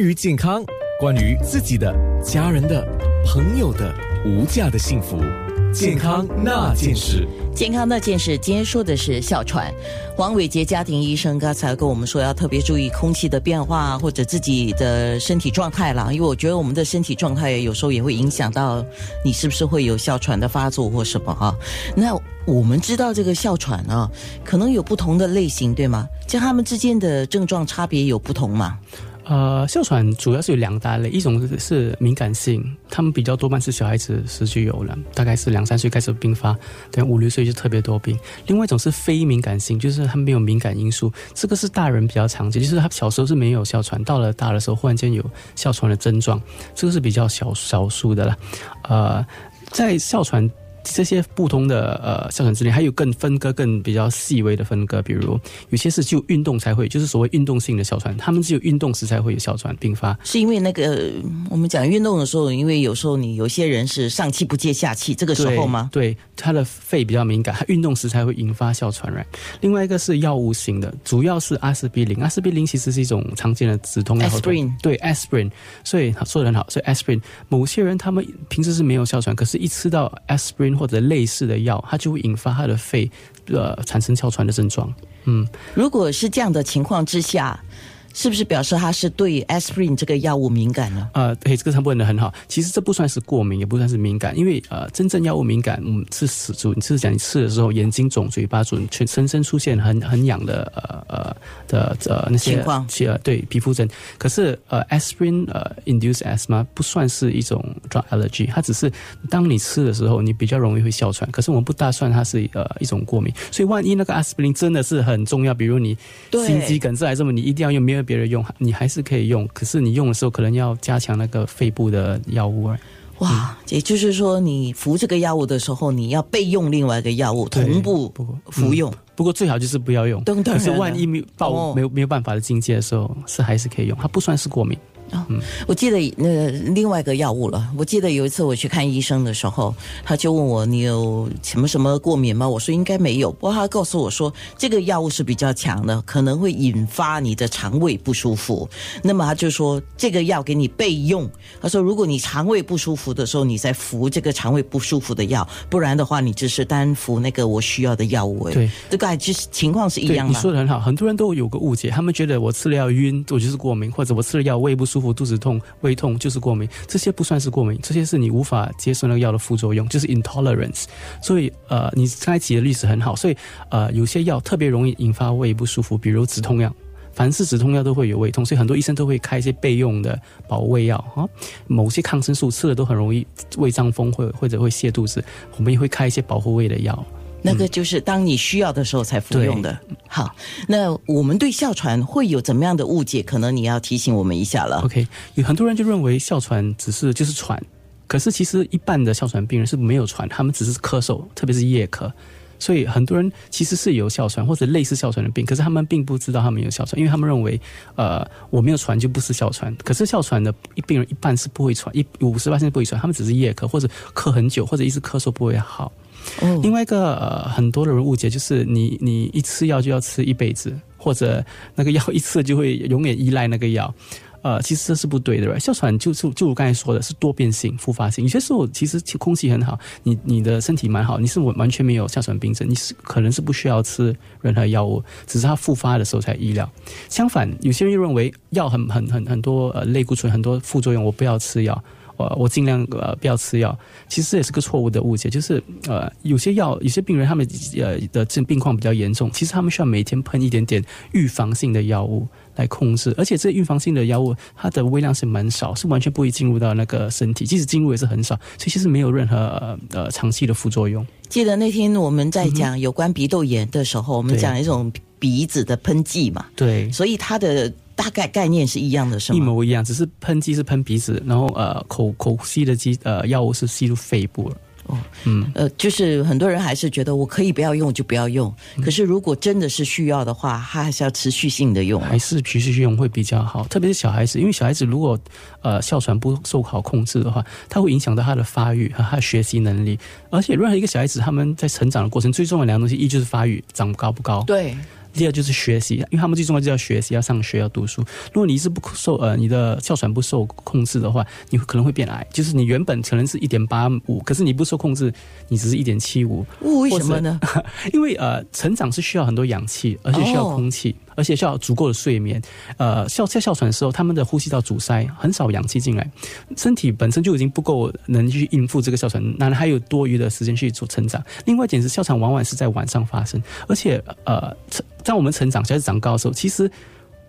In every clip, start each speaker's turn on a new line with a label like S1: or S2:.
S1: 于健康，关于自己的、家人的、朋友的无价的幸福，健康那件事。
S2: 健康那件事，今天说的是哮喘。黄伟杰家庭医生刚才跟我们说，要特别注意空气的变化或者自己的身体状态啦。因为我觉得我们的身体状态有时候也会影响到你是不是会有哮喘的发作或什么哈。那我们知道这个哮喘啊，可能有不同的类型，对吗？像他们之间的症状差别有不同吗？
S3: 呃，哮喘主要是有两大类，一种是敏感性，他们比较多半是小孩子时就有了，大概是两三岁开始并发，等五六岁就特别多病。另外一种是非敏感性，就是他没有敏感因素，这个是大人比较常见，就是他小时候是没有哮喘，到了大的时候忽然间有哮喘的症状，这个是比较少少数的了。呃，在哮喘。这些不同的呃哮喘之类，还有更分割更比较细微的分割，比如有些是就运动才会，就是所谓运动性的哮喘，他们只有运动时才会有哮喘并发。
S2: 是因为那个我们讲运动的时候，因为有时候你有些人是上气不接下气，这个时候吗？
S3: 对，他的肺比较敏感，他运动时才会引发哮喘。另外一个是药物型的，主要是阿司匹林。阿司匹林其实是一种常见的止痛药。
S2: aspirin
S3: 对 aspirin，所以说的很好。所以 aspirin，某些人他们平时是没有哮喘，可是一吃到 aspirin。或者类似的药，它就会引发他的肺，呃，产生哮喘的症状。嗯，
S2: 如果是这样的情况之下。是不是表示他是对 aspirin 这个药物敏感呢？
S3: 呃，对，这个他问的很好。其实这不算是过敏，也不算是敏感，因为呃，真正药物敏感，嗯，是死主，你是讲你吃的时候眼睛肿、嘴巴肿、全身身出现很很痒的呃呃的呃那些
S2: 情况，
S3: 呃对皮肤疹。可是呃，aspirin 呃 induced asthma 不算是一种 drug allergy，它只是当你吃的时候，你比较容易会哮喘。可是我们不大算它是呃一种过敏。所以万一那个 aspirin 真的是很重要，比如你心肌梗塞还是什么，你一定要用没有。别人用，你还是可以用，可是你用的时候可能要加强那个肺部的药物。
S2: 哇，也就是说，你服这个药物的时候，你要备用另外一个药物，同步服用。
S3: 不过最好就是不要用，
S2: 可
S3: 是万一没到没有没有办法的境界的时候，是还是可以用，它不算是过敏。
S2: 嗯，我记得那另外一个药物了。我记得有一次我去看医生的时候，他就问我你有什么什么过敏吗？我说应该没有。不过他告诉我说，这个药物是比较强的，可能会引发你的肠胃不舒服。那么他就说这个药给你备用。他说如果你肠胃不舒服的时候，你再服这个肠胃不舒服的药，不然的话你只是单服那个我需要的药物。
S3: 对，
S2: 这个其实情况是一样
S3: 的。你说的很好，很多人都有个误解，他们觉得我吃了药晕，我就是过敏，或者我吃了药胃不舒服。腹肚子痛、胃痛就是过敏，这些不算是过敏，这些是你无法接受那个药的副作用，就是 intolerance。所以呃，你刚才举的例子很好，所以呃，有些药特别容易引发胃不舒服，比如止痛药，凡是止痛药都会有胃痛，所以很多医生都会开一些备用的保胃药啊。某些抗生素吃了都很容易胃胀风，或或者会泻肚子，我们也会开一些保护胃的药。
S2: 那个就是当你需要的时候才服用的。好，那我们对哮喘会有怎么样的误解？可能你要提醒我们一下了。
S3: OK，有很多人就认为哮喘只是就是喘，可是其实一半的哮喘病人是没有喘，他们只是咳嗽，特别是夜咳。所以很多人其实是有哮喘或者类似哮喘的病，可是他们并不知道他们有哮喘，因为他们认为，呃，我没有喘就不是哮喘。可是哮喘的病人一半是不会喘，一五十八现在不会喘，他们只是夜咳或者咳很久，或者一直咳嗽不会好。另外一个呃，很多的人误解就是你你一吃药就要吃一辈子，或者那个药一次就会永远依赖那个药，呃，其实这是不对的。哮喘就是就我刚才说的是多变性、复发性。有些时候其实空气很好，你你的身体蛮好，你是完完全没有哮喘病症，你是可能是不需要吃任何药物，只是它复发的时候才医疗。相反，有些人又认为药很很很很多呃类固醇很多副作用，我不要吃药。呃，我尽量呃不要吃药，其实也是个错误的误解。就是呃，有些药，有些病人他们呃的这病况比较严重，其实他们需要每天喷一点点预防性的药物来控制。而且这预防性的药物，它的微量是蛮少，是完全不会进入到那个身体，即使进入也是很少，所以其实没有任何呃长期的副作用。
S2: 记得那天我们在讲有关鼻窦炎的时候，我们讲一种鼻子的喷剂嘛，
S3: 对，
S2: 所以它的。大概概念是一样的，是吗？
S3: 一模一样，只是喷剂是喷鼻子，然后呃口口吸的剂呃药物是吸入肺部了。哦，
S2: 嗯，呃，就是很多人还是觉得我可以不要用就不要用，可是如果真的是需要的话，它还是要持续性的用，
S3: 还是持续用会比较好。特别是小孩子，因为小孩子如果呃哮喘不受好控制的话，它会影响到他的发育和他的学习能力。而且任何一个小孩子他们在成长的过程，最重要的两个东西，一就是发育，长高不高。
S2: 对。
S3: 第二就是学习，因为他们最重要就是要学习，要上学，要读书。如果你一直不受呃你的哮喘不受控制的话，你可能会变矮。就是你原本可能是一点八五，可是你不受控制，你只是一点七五。
S2: 为什么呢？
S3: 因为呃，成长是需要很多氧气，而且需要空气，而且需要足够的睡眠。呃，哮在哮喘的时候，他们的呼吸道阻塞，很少氧气进来，身体本身就已经不够能去应付这个哮喘，哪还有多余的时间去做成长？另外一点是，哮喘往往是在晚上发生，而且呃。在我们成长、小孩子长高的时候，其实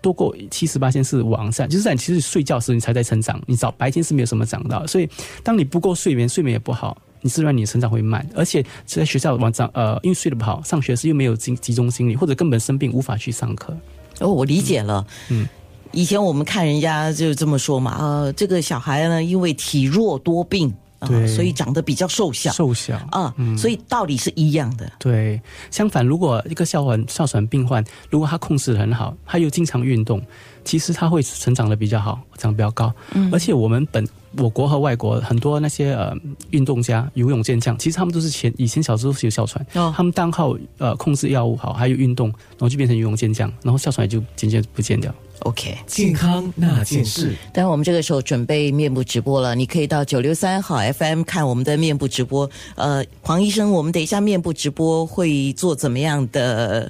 S3: 多过七十八天是晚上，就是在你其实睡觉时你才在成长，你早白天是没有什么长到。所以，当你不够睡眠，睡眠也不好，你自然你的成长会慢。而且在学校晚上，呃，因为睡得不好，上学时又没有集集中精力，或者根本生病无法去上课。
S2: 哦，我理解了。嗯，以前我们看人家就这么说嘛，呃，这个小孩呢，因为体弱多病。
S3: 对，
S2: 所以长得比较瘦小，
S3: 瘦小
S2: 啊，所以道理是一样的。
S3: 对，相反，如果一个哮喘哮喘病患，如果他控制的很好，他又经常运动，其实他会成长的比较好，长比较高。嗯，而且我们本我国和外国很多那些呃运动家、游泳健将，其实他们都是前以前小时候是有哮喘，他们单靠呃控制药物好，还有运动，然后就变成游泳健将，然后哮喘也就渐渐不见掉。
S2: OK，
S1: 健康那件事。
S2: 当然，我们这个时候准备面部直播了，你可以到九六三好 FM 看我们的面部直播。呃，黄医生，我们等一下面部直播会做怎么样的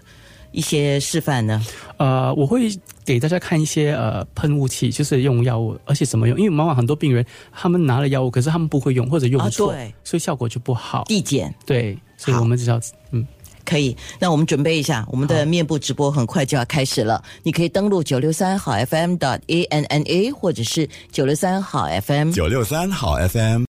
S2: 一些示范呢？
S3: 呃，我会给大家看一些呃喷雾器，就是用药物，而且怎么用？因为往往很多病人他们拿了药物，可是他们不会用或者用错，所以效果就不好。
S2: 递减，
S3: 对，所以我们只要嗯。
S2: 可以，那我们准备一下，我们的面部直播很快就要开始了。你可以登录九六三好 FM dot a n n a，或者是九六三好 FM，
S1: 九六三好 FM。